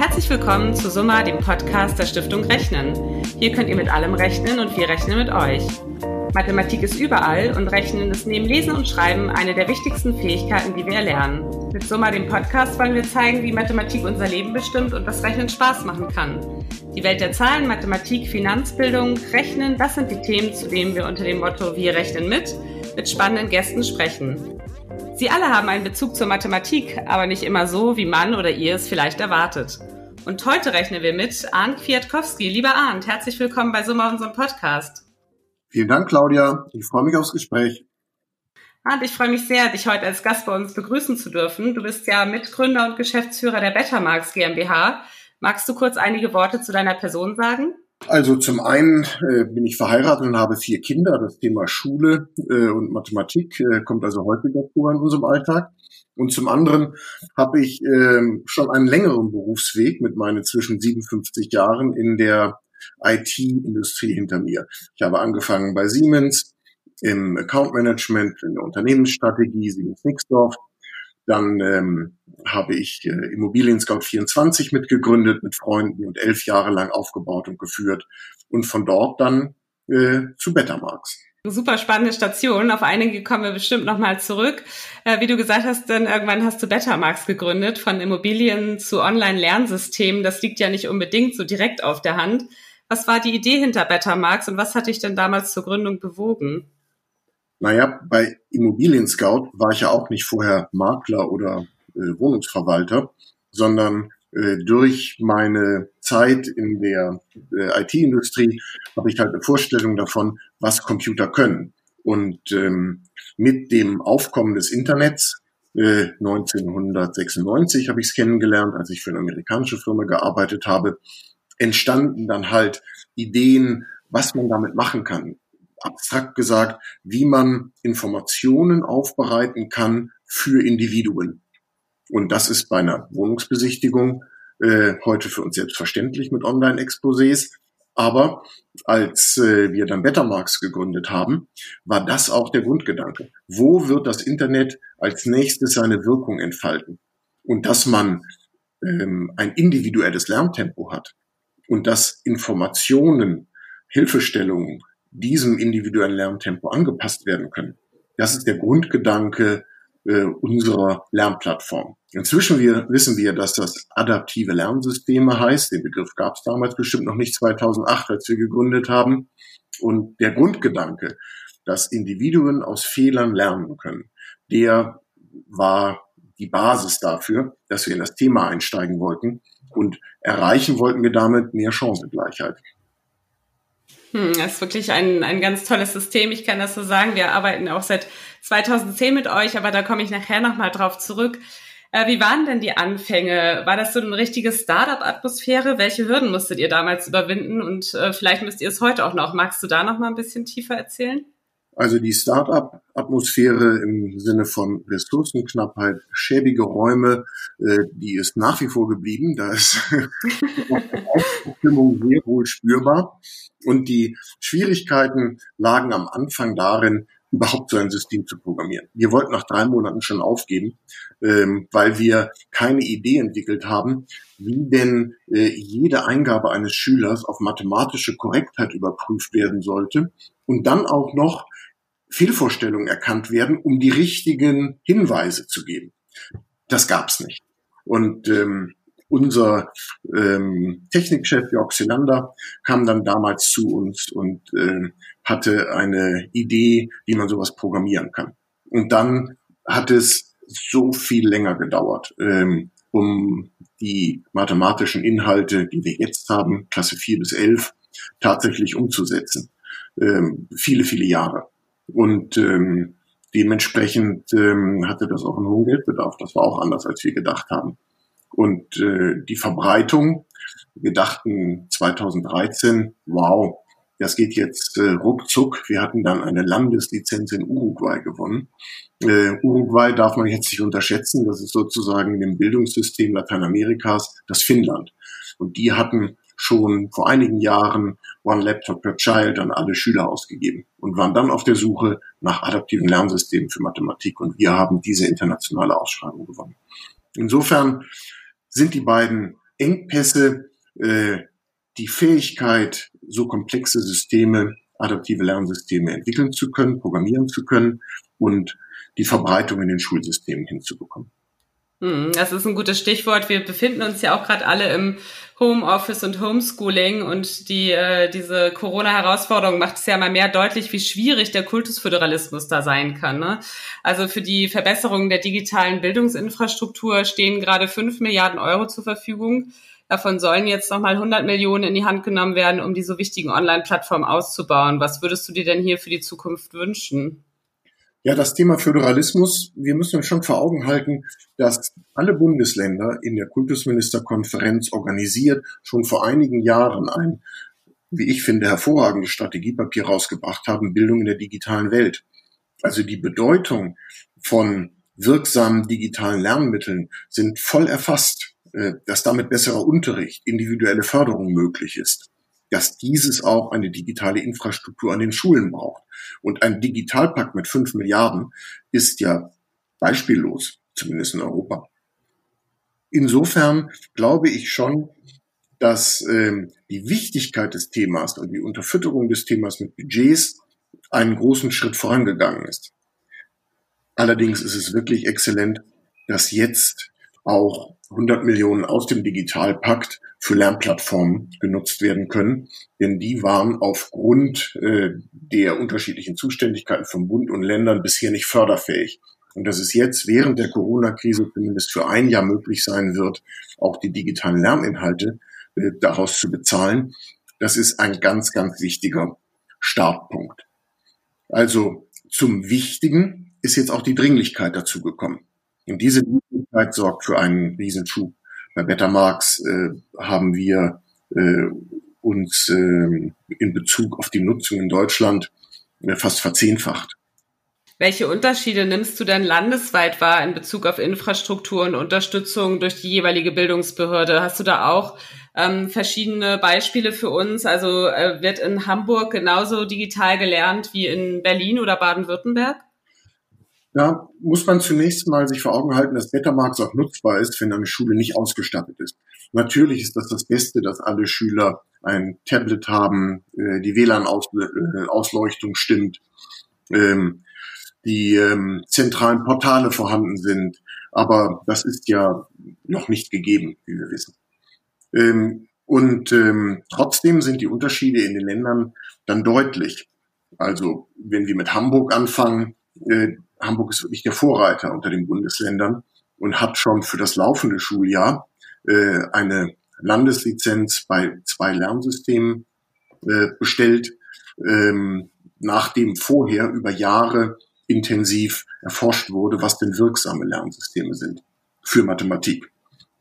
herzlich willkommen zu Summa, dem Podcast der Stiftung Rechnen. Hier könnt ihr mit allem rechnen und wir rechnen mit euch. Mathematik ist überall und Rechnen ist neben Lesen und Schreiben eine der wichtigsten Fähigkeiten, die wir erlernen. Mit Summa, dem Podcast, wollen wir zeigen, wie Mathematik unser Leben bestimmt und was Rechnen Spaß machen kann. Die Welt der Zahlen, Mathematik, Finanzbildung, Rechnen, das sind die Themen, zu denen wir unter dem Motto Wir rechnen mit mit spannenden Gästen sprechen. Sie alle haben einen Bezug zur Mathematik, aber nicht immer so, wie man oder ihr es vielleicht erwartet. Und heute rechnen wir mit Arndt Kwiatkowski. Lieber Arndt, herzlich willkommen bei Summa, unserem Podcast. Vielen Dank, Claudia. Ich freue mich aufs Gespräch. Arndt, ich freue mich sehr, dich heute als Gast bei uns begrüßen zu dürfen. Du bist ja Mitgründer und Geschäftsführer der Bettermarks GmbH. Magst du kurz einige Worte zu deiner Person sagen? Also zum einen äh, bin ich verheiratet und habe vier Kinder. Das Thema Schule äh, und Mathematik äh, kommt also häufiger vor in unserem Alltag. Und zum anderen habe ich äh, schon einen längeren Berufsweg mit meinen zwischen 57 Jahren in der IT-Industrie hinter mir. Ich habe angefangen bei Siemens im Account Management, in der Unternehmensstrategie, Siemens Nixdorf, dann ähm, habe ich äh, Immobilien Scout 24 mitgegründet mit Freunden und elf Jahre lang aufgebaut und geführt und von dort dann äh, zu Bettermarks. Super spannende Station. Auf einige kommen wir bestimmt nochmal zurück. Äh, wie du gesagt hast, dann irgendwann hast du Bettermarks gegründet, von Immobilien zu Online-Lernsystemen. Das liegt ja nicht unbedingt so direkt auf der Hand. Was war die Idee hinter Bettermarks und was hat dich denn damals zur Gründung bewogen? Naja, bei Immobilien Scout war ich ja auch nicht vorher Makler oder äh, Wohnungsverwalter, sondern äh, durch meine Zeit in der äh, IT-Industrie habe ich halt eine Vorstellung davon, was Computer können. Und ähm, mit dem Aufkommen des Internets äh, 1996 habe ich es kennengelernt, als ich für eine amerikanische Firma gearbeitet habe, entstanden dann halt Ideen, was man damit machen kann abstrakt gesagt, wie man Informationen aufbereiten kann für Individuen. Und das ist bei einer Wohnungsbesichtigung äh, heute für uns selbstverständlich mit Online-Exposés. Aber als äh, wir dann Bettermarks gegründet haben, war das auch der Grundgedanke. Wo wird das Internet als nächstes seine Wirkung entfalten? Und dass man ähm, ein individuelles Lerntempo hat und dass Informationen, Hilfestellungen diesem individuellen Lerntempo angepasst werden können. Das ist der Grundgedanke äh, unserer Lernplattform. Inzwischen wir, wissen wir, dass das adaptive Lernsysteme heißt. Den Begriff gab es damals bestimmt noch nicht 2008, als wir gegründet haben. Und der Grundgedanke, dass Individuen aus Fehlern lernen können, der war die Basis dafür, dass wir in das Thema einsteigen wollten und erreichen wollten wir damit mehr Chancengleichheit. Hm, das ist wirklich ein, ein ganz tolles System. Ich kann das so sagen. Wir arbeiten auch seit 2010 mit euch, aber da komme ich nachher nochmal drauf zurück. Äh, wie waren denn die Anfänge? War das so eine richtige Startup-Atmosphäre? Welche Hürden musstet ihr damals überwinden? Und äh, vielleicht müsst ihr es heute auch noch. Magst du da noch mal ein bisschen tiefer erzählen? Also die Start-up-Atmosphäre im Sinne von Ressourcenknappheit, schäbige Räume, äh, die ist nach wie vor geblieben. Da ist die Stimmung sehr wohl spürbar. Und die Schwierigkeiten lagen am Anfang darin, überhaupt so ein System zu programmieren. Wir wollten nach drei Monaten schon aufgeben, ähm, weil wir keine Idee entwickelt haben, wie denn äh, jede Eingabe eines Schülers auf mathematische Korrektheit überprüft werden sollte und dann auch noch Fehlvorstellungen erkannt werden, um die richtigen Hinweise zu geben. Das gab's nicht. Und ähm, unser ähm, Technikchef Jörg Silander kam dann damals zu uns und äh, hatte eine Idee, wie man sowas programmieren kann. Und dann hat es so viel länger gedauert, ähm, um die mathematischen Inhalte, die wir jetzt haben, Klasse 4 bis 11, tatsächlich umzusetzen. Ähm, viele, viele Jahre. Und ähm, dementsprechend ähm, hatte das auch einen hohen Geldbedarf. Das war auch anders, als wir gedacht haben. Und äh, die Verbreitung, wir dachten 2013, wow, das geht jetzt äh, ruckzuck. Wir hatten dann eine Landeslizenz in Uruguay gewonnen. Äh, Uruguay darf man jetzt nicht unterschätzen. Das ist sozusagen dem Bildungssystem Lateinamerikas das Finnland. Und die hatten schon vor einigen Jahren One Laptop per Child an alle Schüler ausgegeben und waren dann auf der Suche nach adaptiven Lernsystemen für Mathematik. Und wir haben diese internationale Ausschreibung gewonnen. Insofern sind die beiden Engpässe, äh, die Fähigkeit, so komplexe Systeme, adaptive Lernsysteme entwickeln zu können, programmieren zu können und die Verbreitung in den Schulsystemen hinzubekommen. Hm, das ist ein gutes Stichwort. Wir befinden uns ja auch gerade alle im Homeoffice und Homeschooling und die äh, diese Corona-Herausforderung macht es ja mal mehr deutlich, wie schwierig der Kultusföderalismus da sein kann. Ne? Also für die Verbesserung der digitalen Bildungsinfrastruktur stehen gerade fünf Milliarden Euro zur Verfügung. Davon sollen jetzt nochmal 100 Millionen in die Hand genommen werden, um die so wichtigen Online-Plattformen auszubauen. Was würdest du dir denn hier für die Zukunft wünschen? Ja, das Thema Föderalismus, wir müssen uns schon vor Augen halten, dass alle Bundesländer in der Kultusministerkonferenz organisiert schon vor einigen Jahren ein, wie ich finde, hervorragendes Strategiepapier rausgebracht haben, Bildung in der digitalen Welt. Also die Bedeutung von wirksamen digitalen Lernmitteln sind voll erfasst, äh, dass damit besserer Unterricht, individuelle Förderung möglich ist dass dieses auch eine digitale Infrastruktur an den Schulen braucht. Und ein Digitalpakt mit fünf Milliarden ist ja beispiellos, zumindest in Europa. Insofern glaube ich schon, dass ähm, die Wichtigkeit des Themas und die Unterfütterung des Themas mit Budgets einen großen Schritt vorangegangen ist. Allerdings ist es wirklich exzellent, dass jetzt auch 100 Millionen aus dem Digitalpakt für Lernplattformen genutzt werden können. Denn die waren aufgrund äh, der unterschiedlichen Zuständigkeiten von Bund und Ländern bisher nicht förderfähig. Und dass es jetzt während der Corona-Krise zumindest für ein Jahr möglich sein wird, auch die digitalen Lerninhalte äh, daraus zu bezahlen, das ist ein ganz, ganz wichtiger Startpunkt. Also zum Wichtigen ist jetzt auch die Dringlichkeit dazu gekommen. Und diese Dringlichkeit sorgt für einen Riesenschub. Bei Betamax äh, haben wir äh, uns äh, in Bezug auf die Nutzung in Deutschland äh, fast verzehnfacht. Welche Unterschiede nimmst du denn landesweit wahr in Bezug auf Infrastruktur und Unterstützung durch die jeweilige Bildungsbehörde? Hast du da auch ähm, verschiedene Beispiele für uns? Also äh, wird in Hamburg genauso digital gelernt wie in Berlin oder Baden-Württemberg? Da muss man zunächst mal sich vor Augen halten, dass Betamax auch nutzbar ist, wenn eine Schule nicht ausgestattet ist. Natürlich ist das das Beste, dass alle Schüler ein Tablet haben, äh, die WLAN-Ausleuchtung äh, stimmt, ähm, die ähm, zentralen Portale vorhanden sind. Aber das ist ja noch nicht gegeben, wie wir wissen. Ähm, und trotzdem sind die Unterschiede in den Ländern dann deutlich. Also wenn wir mit Hamburg anfangen, äh, Hamburg ist wirklich der Vorreiter unter den Bundesländern und hat schon für das laufende Schuljahr äh, eine Landeslizenz bei zwei Lernsystemen äh, bestellt, ähm, nachdem vorher über Jahre intensiv erforscht wurde, was denn wirksame Lernsysteme sind für Mathematik.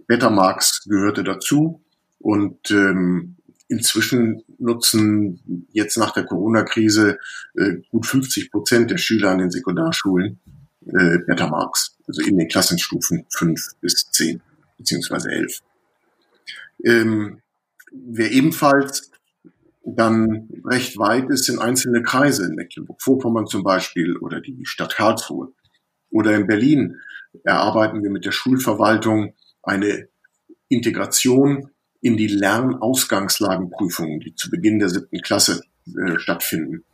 Betamax gehörte dazu und ähm, Inzwischen nutzen jetzt nach der Corona-Krise äh, gut 50 Prozent der Schüler an den Sekundarschulen äh, Betamax, also in den Klassenstufen 5 bis 10 beziehungsweise 11. Ähm, wer ebenfalls dann recht weit ist, sind einzelne Kreise in Mecklenburg-Vorpommern zum Beispiel oder die Stadt Karlsruhe. Oder in Berlin erarbeiten wir mit der Schulverwaltung eine Integration in die Lernausgangslagenprüfungen, die zu Beginn der siebten Klasse äh, stattfinden.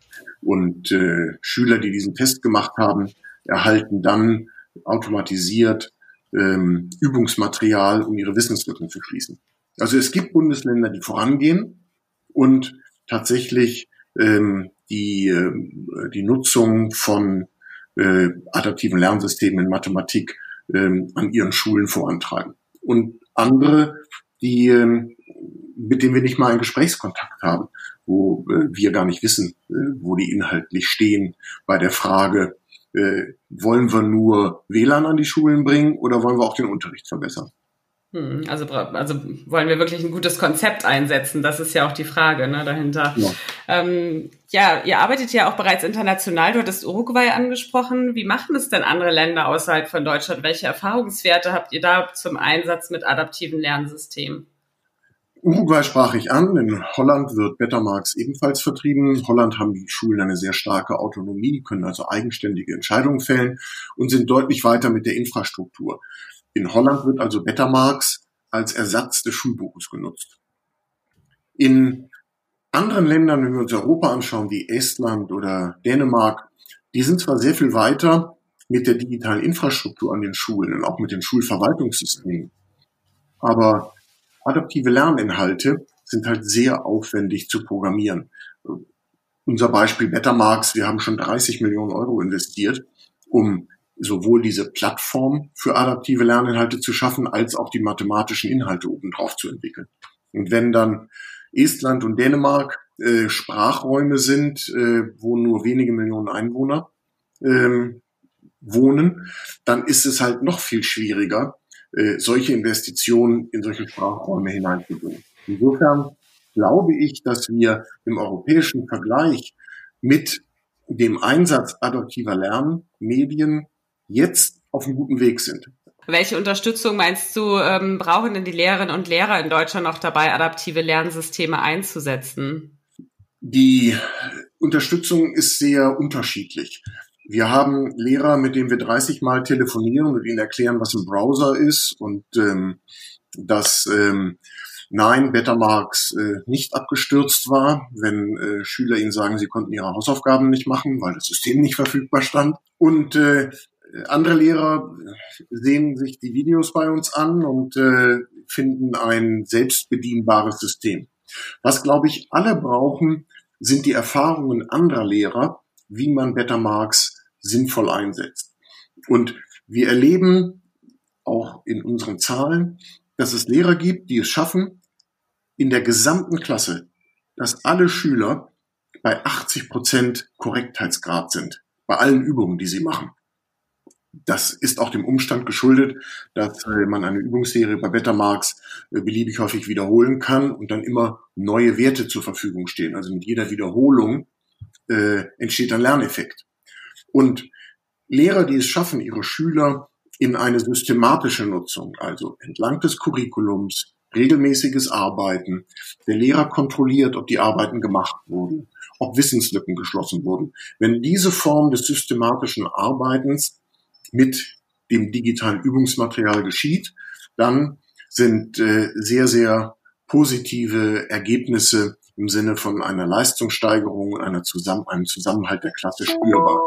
Und äh, Schüler, die diesen Test gemacht haben, erhalten dann automatisiert ähm, Übungsmaterial, um ihre Wissenslücken zu schließen. Also es gibt Bundesländer, die vorangehen und tatsächlich ähm, die, äh, die Nutzung von äh, adaptiven Lernsystemen in Mathematik ähm, an ihren Schulen vorantreiben. Und andere die, ähm, mit denen wir nicht mal einen Gesprächskontakt haben, wo äh, wir gar nicht wissen, äh, wo die inhaltlich stehen bei der Frage, äh, wollen wir nur WLAN an die Schulen bringen oder wollen wir auch den Unterricht verbessern? Hm, also, also wollen wir wirklich ein gutes Konzept einsetzen? Das ist ja auch die Frage ne, dahinter. Ja. Ähm, ja, ihr arbeitet ja auch bereits international. Du hattest Uruguay angesprochen. Wie machen es denn andere Länder außerhalb von Deutschland? Welche Erfahrungswerte habt ihr da zum Einsatz mit adaptiven Lernsystemen? Uruguay sprach ich an. In Holland wird Betamax ebenfalls vertrieben. In Holland haben die Schulen eine sehr starke Autonomie, können also eigenständige Entscheidungen fällen und sind deutlich weiter mit der Infrastruktur. In Holland wird also Betamax als Ersatz des Schulbuches genutzt. In anderen Ländern, wenn wir uns Europa anschauen, wie Estland oder Dänemark, die sind zwar sehr viel weiter mit der digitalen Infrastruktur an den Schulen und auch mit den Schulverwaltungssystemen, aber adaptive Lerninhalte sind halt sehr aufwendig zu programmieren. Unser Beispiel Bettermarks, wir haben schon 30 Millionen Euro investiert, um sowohl diese Plattform für adaptive Lerninhalte zu schaffen, als auch die mathematischen Inhalte obendrauf zu entwickeln. Und wenn dann Estland und Dänemark äh, Sprachräume sind, äh, wo nur wenige Millionen Einwohner ähm, wohnen, dann ist es halt noch viel schwieriger, äh, solche Investitionen in solche Sprachräume hineinzubringen. Insofern glaube ich, dass wir im europäischen Vergleich mit dem Einsatz adaptiver Lernmedien jetzt auf einem guten Weg sind. Welche Unterstützung meinst du, ähm, brauchen denn die Lehrerinnen und Lehrer in Deutschland noch dabei, adaptive Lernsysteme einzusetzen? Die Unterstützung ist sehr unterschiedlich. Wir haben Lehrer, mit denen wir 30 Mal telefonieren und ihnen erklären, was ein Browser ist und ähm, dass ähm, nein, Bettermarks äh, nicht abgestürzt war, wenn äh, Schüler ihnen sagen, sie konnten ihre Hausaufgaben nicht machen, weil das System nicht verfügbar stand. Und äh, andere Lehrer sehen sich die Videos bei uns an und äh, finden ein selbstbedienbares System. Was, glaube ich, alle brauchen, sind die Erfahrungen anderer Lehrer, wie man Bettermarks sinnvoll einsetzt. Und wir erleben auch in unseren Zahlen, dass es Lehrer gibt, die es schaffen, in der gesamten Klasse, dass alle Schüler bei 80 Prozent Korrektheitsgrad sind, bei allen Übungen, die sie machen. Das ist auch dem Umstand geschuldet, dass äh, man eine Übungsserie bei Bettermarks äh, beliebig häufig wiederholen kann und dann immer neue Werte zur Verfügung stehen. Also mit jeder Wiederholung äh, entsteht ein Lerneffekt. Und Lehrer, die es schaffen, ihre Schüler in eine systematische Nutzung, also entlang des Curriculums, regelmäßiges Arbeiten. Der Lehrer kontrolliert, ob die Arbeiten gemacht wurden, ob Wissenslücken geschlossen wurden. Wenn diese Form des systematischen Arbeitens mit dem digitalen Übungsmaterial geschieht, dann sind äh, sehr, sehr positive Ergebnisse im Sinne von einer Leistungssteigerung einer Zusammen einem Zusammenhalt der Klasse spürbar.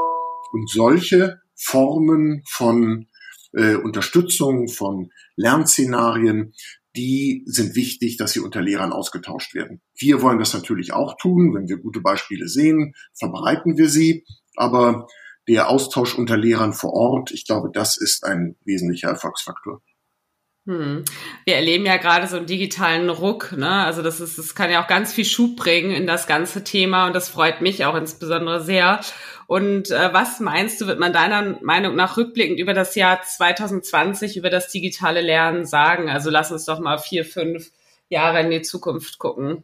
Und solche Formen von äh, Unterstützung, von Lernszenarien, die sind wichtig, dass sie unter Lehrern ausgetauscht werden. Wir wollen das natürlich auch tun. Wenn wir gute Beispiele sehen, verbreiten wir sie. Aber der Austausch unter Lehrern vor Ort, ich glaube, das ist ein wesentlicher Erfolgsfaktor. Hm. Wir erleben ja gerade so einen digitalen Ruck, ne? Also das ist, das kann ja auch ganz viel Schub bringen in das ganze Thema und das freut mich auch insbesondere sehr. Und äh, was meinst du, wird man deiner Meinung nach rückblickend über das Jahr 2020 über das digitale Lernen sagen? Also lass uns doch mal vier, fünf Jahre in die Zukunft gucken.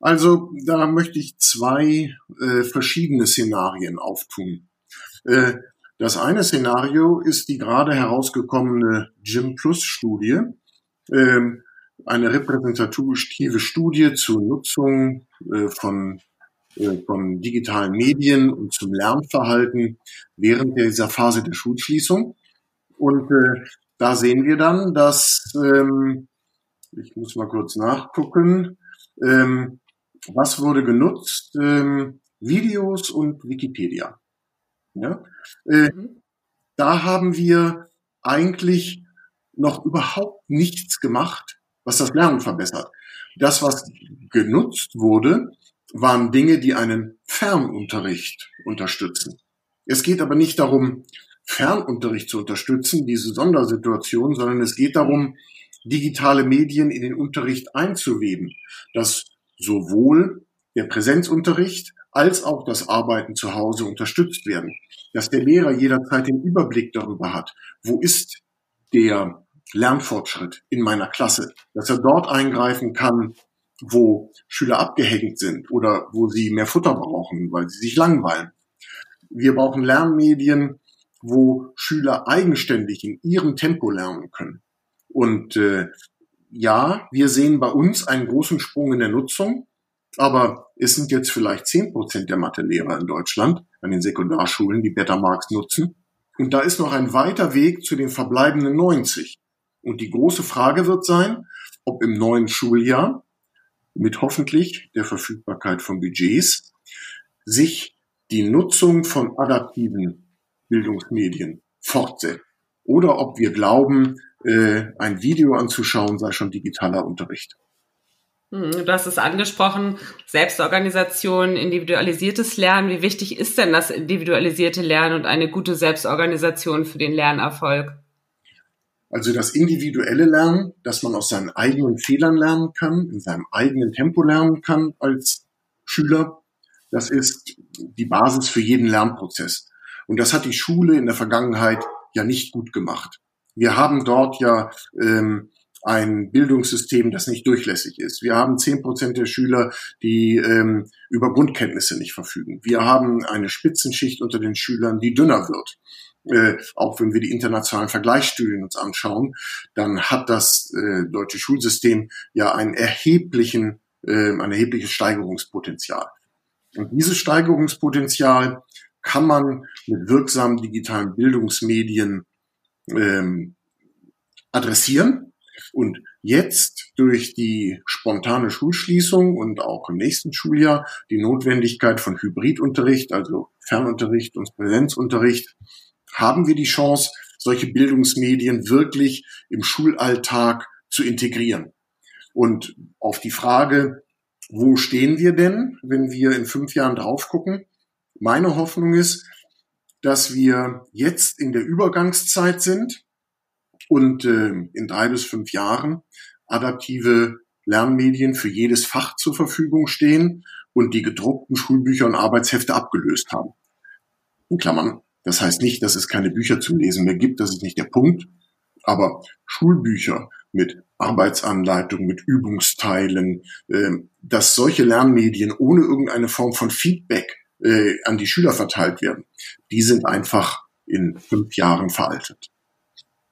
Also da möchte ich zwei äh, verschiedene Szenarien auftun. Äh, das eine Szenario ist die gerade herausgekommene Gym Plus Studie, ähm, eine repräsentative Studie zur Nutzung äh, von, äh, von digitalen Medien und zum Lernverhalten während dieser Phase der Schulschließung. Und da sehen wir dann, dass, ähm, ich muss mal kurz nachgucken, ähm, was wurde genutzt? Videos und Wikipedia. Ja? Äh, mhm. Da haben wir eigentlich noch überhaupt nichts gemacht, was das Lernen verbessert. Das, was genutzt wurde, waren Dinge, die einen Fernunterricht unterstützen. Es geht aber nicht darum, Fernunterricht zu unterstützen, diese Sondersituation, sondern es geht darum, digitale Medien in den Unterricht einzuweben, dass sowohl der Präsenzunterricht als auch das Arbeiten zu Hause unterstützt werden. Dass der Lehrer jederzeit den Überblick darüber hat, wo ist der Lernfortschritt in meiner Klasse, dass er dort eingreifen kann, wo Schüler abgehängt sind oder wo sie mehr Futter brauchen, weil sie sich langweilen. Wir brauchen Lernmedien, wo Schüler eigenständig in ihrem Tempo lernen können. Und äh, ja, wir sehen bei uns einen großen Sprung in der Nutzung. Aber es sind jetzt vielleicht zehn Prozent der Mathelehrer in Deutschland an den Sekundarschulen, die Bettermarks nutzen. Und da ist noch ein weiter Weg zu den verbleibenden 90. Und die große Frage wird sein, ob im neuen Schuljahr mit hoffentlich der Verfügbarkeit von Budgets sich die Nutzung von adaptiven Bildungsmedien fortsetzt. Oder ob wir glauben, äh, ein Video anzuschauen sei schon digitaler Unterricht. Hm, du hast es angesprochen, Selbstorganisation, individualisiertes Lernen. Wie wichtig ist denn das individualisierte Lernen und eine gute Selbstorganisation für den Lernerfolg? Also das individuelle Lernen, dass man aus seinen eigenen Fehlern lernen kann, in seinem eigenen Tempo lernen kann als Schüler, das ist die Basis für jeden Lernprozess. Und das hat die Schule in der Vergangenheit ja nicht gut gemacht. Wir haben dort ja ähm, ein Bildungssystem, das nicht durchlässig ist. Wir haben zehn Prozent der Schüler, die ähm, über Grundkenntnisse nicht verfügen. Wir haben eine Spitzenschicht unter den Schülern, die dünner wird. Äh, auch wenn wir die internationalen Vergleichsstudien uns anschauen, dann hat das äh, deutsche Schulsystem ja einen erheblichen, äh, ein erhebliches Steigerungspotenzial. Und dieses Steigerungspotenzial kann man mit wirksamen digitalen Bildungsmedien ähm, adressieren. Und jetzt durch die spontane Schulschließung und auch im nächsten Schuljahr die Notwendigkeit von Hybridunterricht, also Fernunterricht und Präsenzunterricht, haben wir die Chance, solche Bildungsmedien wirklich im Schulalltag zu integrieren. Und auf die Frage, wo stehen wir denn, wenn wir in fünf Jahren drauf gucken? Meine Hoffnung ist, dass wir jetzt in der Übergangszeit sind und äh, in drei bis fünf Jahren adaptive Lernmedien für jedes Fach zur Verfügung stehen und die gedruckten Schulbücher und Arbeitshefte abgelöst haben. In Klammern. Das heißt nicht, dass es keine Bücher zum Lesen mehr gibt, das ist nicht der Punkt. Aber Schulbücher mit Arbeitsanleitung, mit Übungsteilen, äh, dass solche Lernmedien ohne irgendeine Form von Feedback äh, an die Schüler verteilt werden, die sind einfach in fünf Jahren veraltet.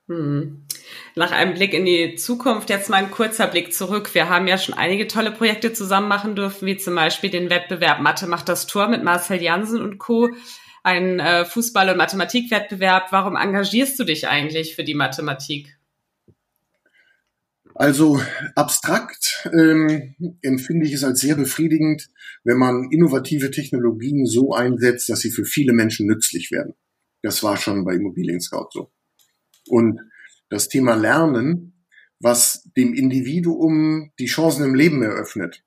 Hm. Nach einem Blick in die Zukunft jetzt mal ein kurzer Blick zurück. Wir haben ja schon einige tolle Projekte zusammen machen dürfen, wie zum Beispiel den Wettbewerb Mathe macht das Tor mit Marcel Jansen und Co. Ein äh, Fußball- und Mathematikwettbewerb. Warum engagierst du dich eigentlich für die Mathematik? Also abstrakt ähm, empfinde ich es als sehr befriedigend, wenn man innovative Technologien so einsetzt, dass sie für viele Menschen nützlich werden. Das war schon bei Immobilien Scout so. Und das Thema Lernen, was dem Individuum die Chancen im Leben eröffnet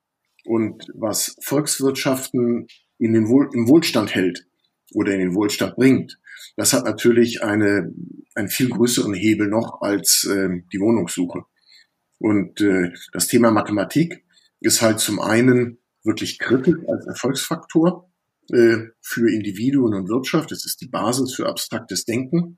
und was Volkswirtschaften in den Wohl, im Wohlstand hält oder in den Wohlstand bringt, das hat natürlich eine, einen viel größeren Hebel noch als äh, die Wohnungssuche. Und äh, das Thema Mathematik ist halt zum einen wirklich kritisch als Erfolgsfaktor äh, für Individuen und Wirtschaft. Es ist die Basis für abstraktes Denken.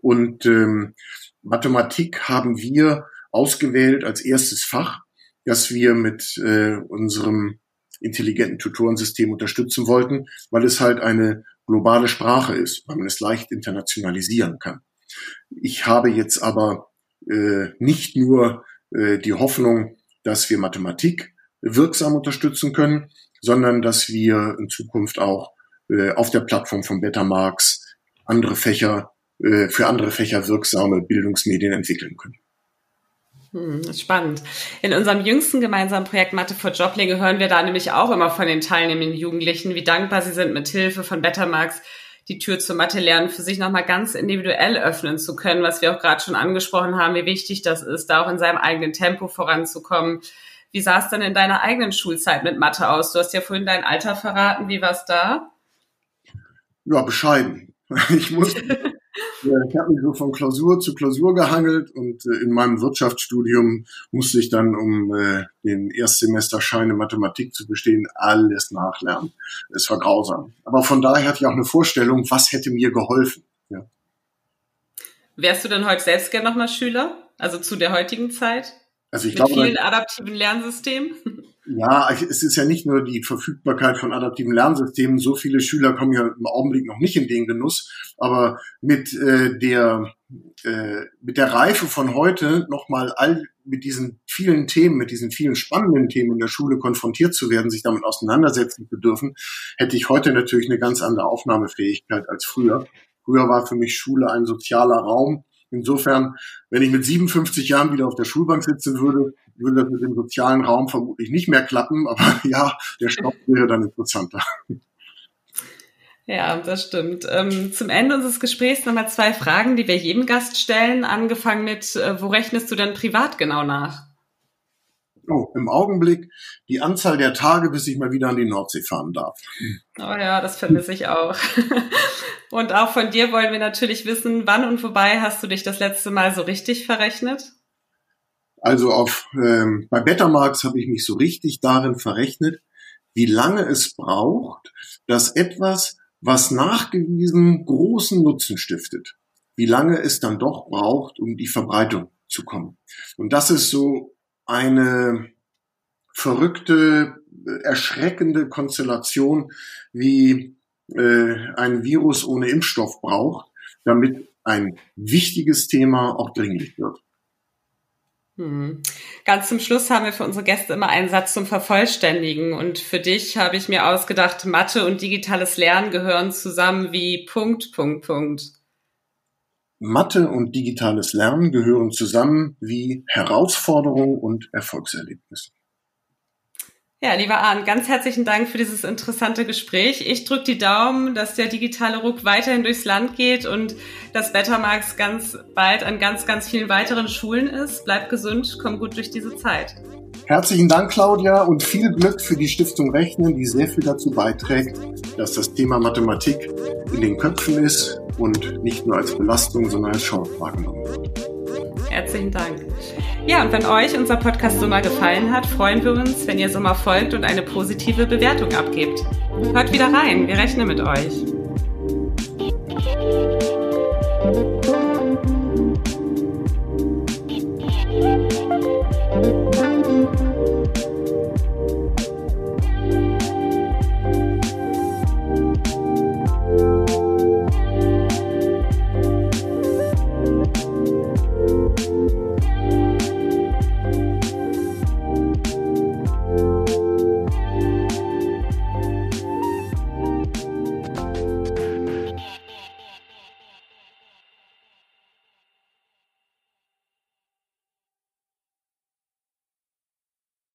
Und ähm, Mathematik haben wir ausgewählt als erstes Fach, das wir mit äh, unserem intelligenten Tutorensystem unterstützen wollten, weil es halt eine globale Sprache ist, weil man es leicht internationalisieren kann. Ich habe jetzt aber äh, nicht nur äh, die Hoffnung, dass wir Mathematik wirksam unterstützen können, sondern dass wir in Zukunft auch äh, auf der Plattform von Betamax andere Fächer äh, für andere Fächer wirksame Bildungsmedien entwickeln können. Hm, spannend. In unserem jüngsten gemeinsamen Projekt Mathe for Joblinge hören wir da nämlich auch immer von den teilnehmenden Jugendlichen, wie dankbar sie sind, mit Hilfe von Betamax die Tür zum Mathe-Lernen für sich nochmal ganz individuell öffnen zu können, was wir auch gerade schon angesprochen haben, wie wichtig das ist, da auch in seinem eigenen Tempo voranzukommen. Wie sah es denn in deiner eigenen Schulzeit mit Mathe aus? Du hast ja vorhin dein Alter verraten. Wie war es da? Ja, bescheiden. Ich muss, ich habe mich so von Klausur zu Klausur gehangelt und äh, in meinem Wirtschaftsstudium musste ich dann, um äh, den Erstsemesterschein in Mathematik zu bestehen, alles nachlernen. Es war grausam. Aber von daher hatte ich auch eine Vorstellung, was hätte mir geholfen. Ja. Wärst du denn heute selbst gern nochmal Schüler? Also zu der heutigen Zeit? Also ich Mit glaube, vielen adaptiven Lernsystemen? Ja, es ist ja nicht nur die Verfügbarkeit von adaptiven Lernsystemen. So viele Schüler kommen ja im Augenblick noch nicht in den Genuss. Aber mit äh, der äh, mit der Reife von heute nochmal all mit diesen vielen Themen, mit diesen vielen spannenden Themen in der Schule konfrontiert zu werden, sich damit auseinandersetzen zu dürfen, hätte ich heute natürlich eine ganz andere Aufnahmefähigkeit als früher. Früher war für mich Schule ein sozialer Raum, Insofern, wenn ich mit 57 Jahren wieder auf der Schulbank sitzen würde, würde das mit dem sozialen Raum vermutlich nicht mehr klappen. Aber ja, der Stoff wäre dann interessanter. Ja, das stimmt. Ähm, zum Ende unseres Gesprächs nochmal zwei Fragen, die wir jedem Gast stellen. Angefangen mit, äh, wo rechnest du denn privat genau nach? Oh, im Augenblick die Anzahl der Tage, bis ich mal wieder an die Nordsee fahren darf. Oh ja, das vermisse ich auch. Und auch von dir wollen wir natürlich wissen, wann und wobei hast du dich das letzte Mal so richtig verrechnet? Also auf ähm, bei Bettermarks habe ich mich so richtig darin verrechnet, wie lange es braucht, dass etwas was nachgewiesen großen Nutzen stiftet, wie lange es dann doch braucht, um die Verbreitung zu kommen. Und das ist so eine verrückte, erschreckende Konstellation, wie äh, ein Virus ohne Impfstoff braucht, damit ein wichtiges Thema auch dringlich wird. Hm. Ganz zum Schluss haben wir für unsere Gäste immer einen Satz zum Vervollständigen. Und für dich habe ich mir ausgedacht, Mathe und digitales Lernen gehören zusammen wie Punkt, Punkt, Punkt. Mathe und digitales Lernen gehören zusammen wie Herausforderung und Erfolgserlebnis. Ja, lieber Arndt, ganz herzlichen Dank für dieses interessante Gespräch. Ich drücke die Daumen, dass der digitale Ruck weiterhin durchs Land geht und dass Bettermarks ganz bald an ganz, ganz vielen weiteren Schulen ist. Bleib gesund, komm gut durch diese Zeit. Herzlichen Dank, Claudia, und viel Glück für die Stiftung Rechnen, die sehr viel dazu beiträgt, dass das Thema Mathematik in den Köpfen ist und nicht nur als Belastung, sondern als Chance wahrgenommen wird. Herzlichen Dank. Ja, und wenn euch unser Podcast Sommer gefallen hat, freuen wir uns, wenn ihr Sommer folgt und eine positive Bewertung abgebt. Hört wieder rein, wir rechnen mit euch.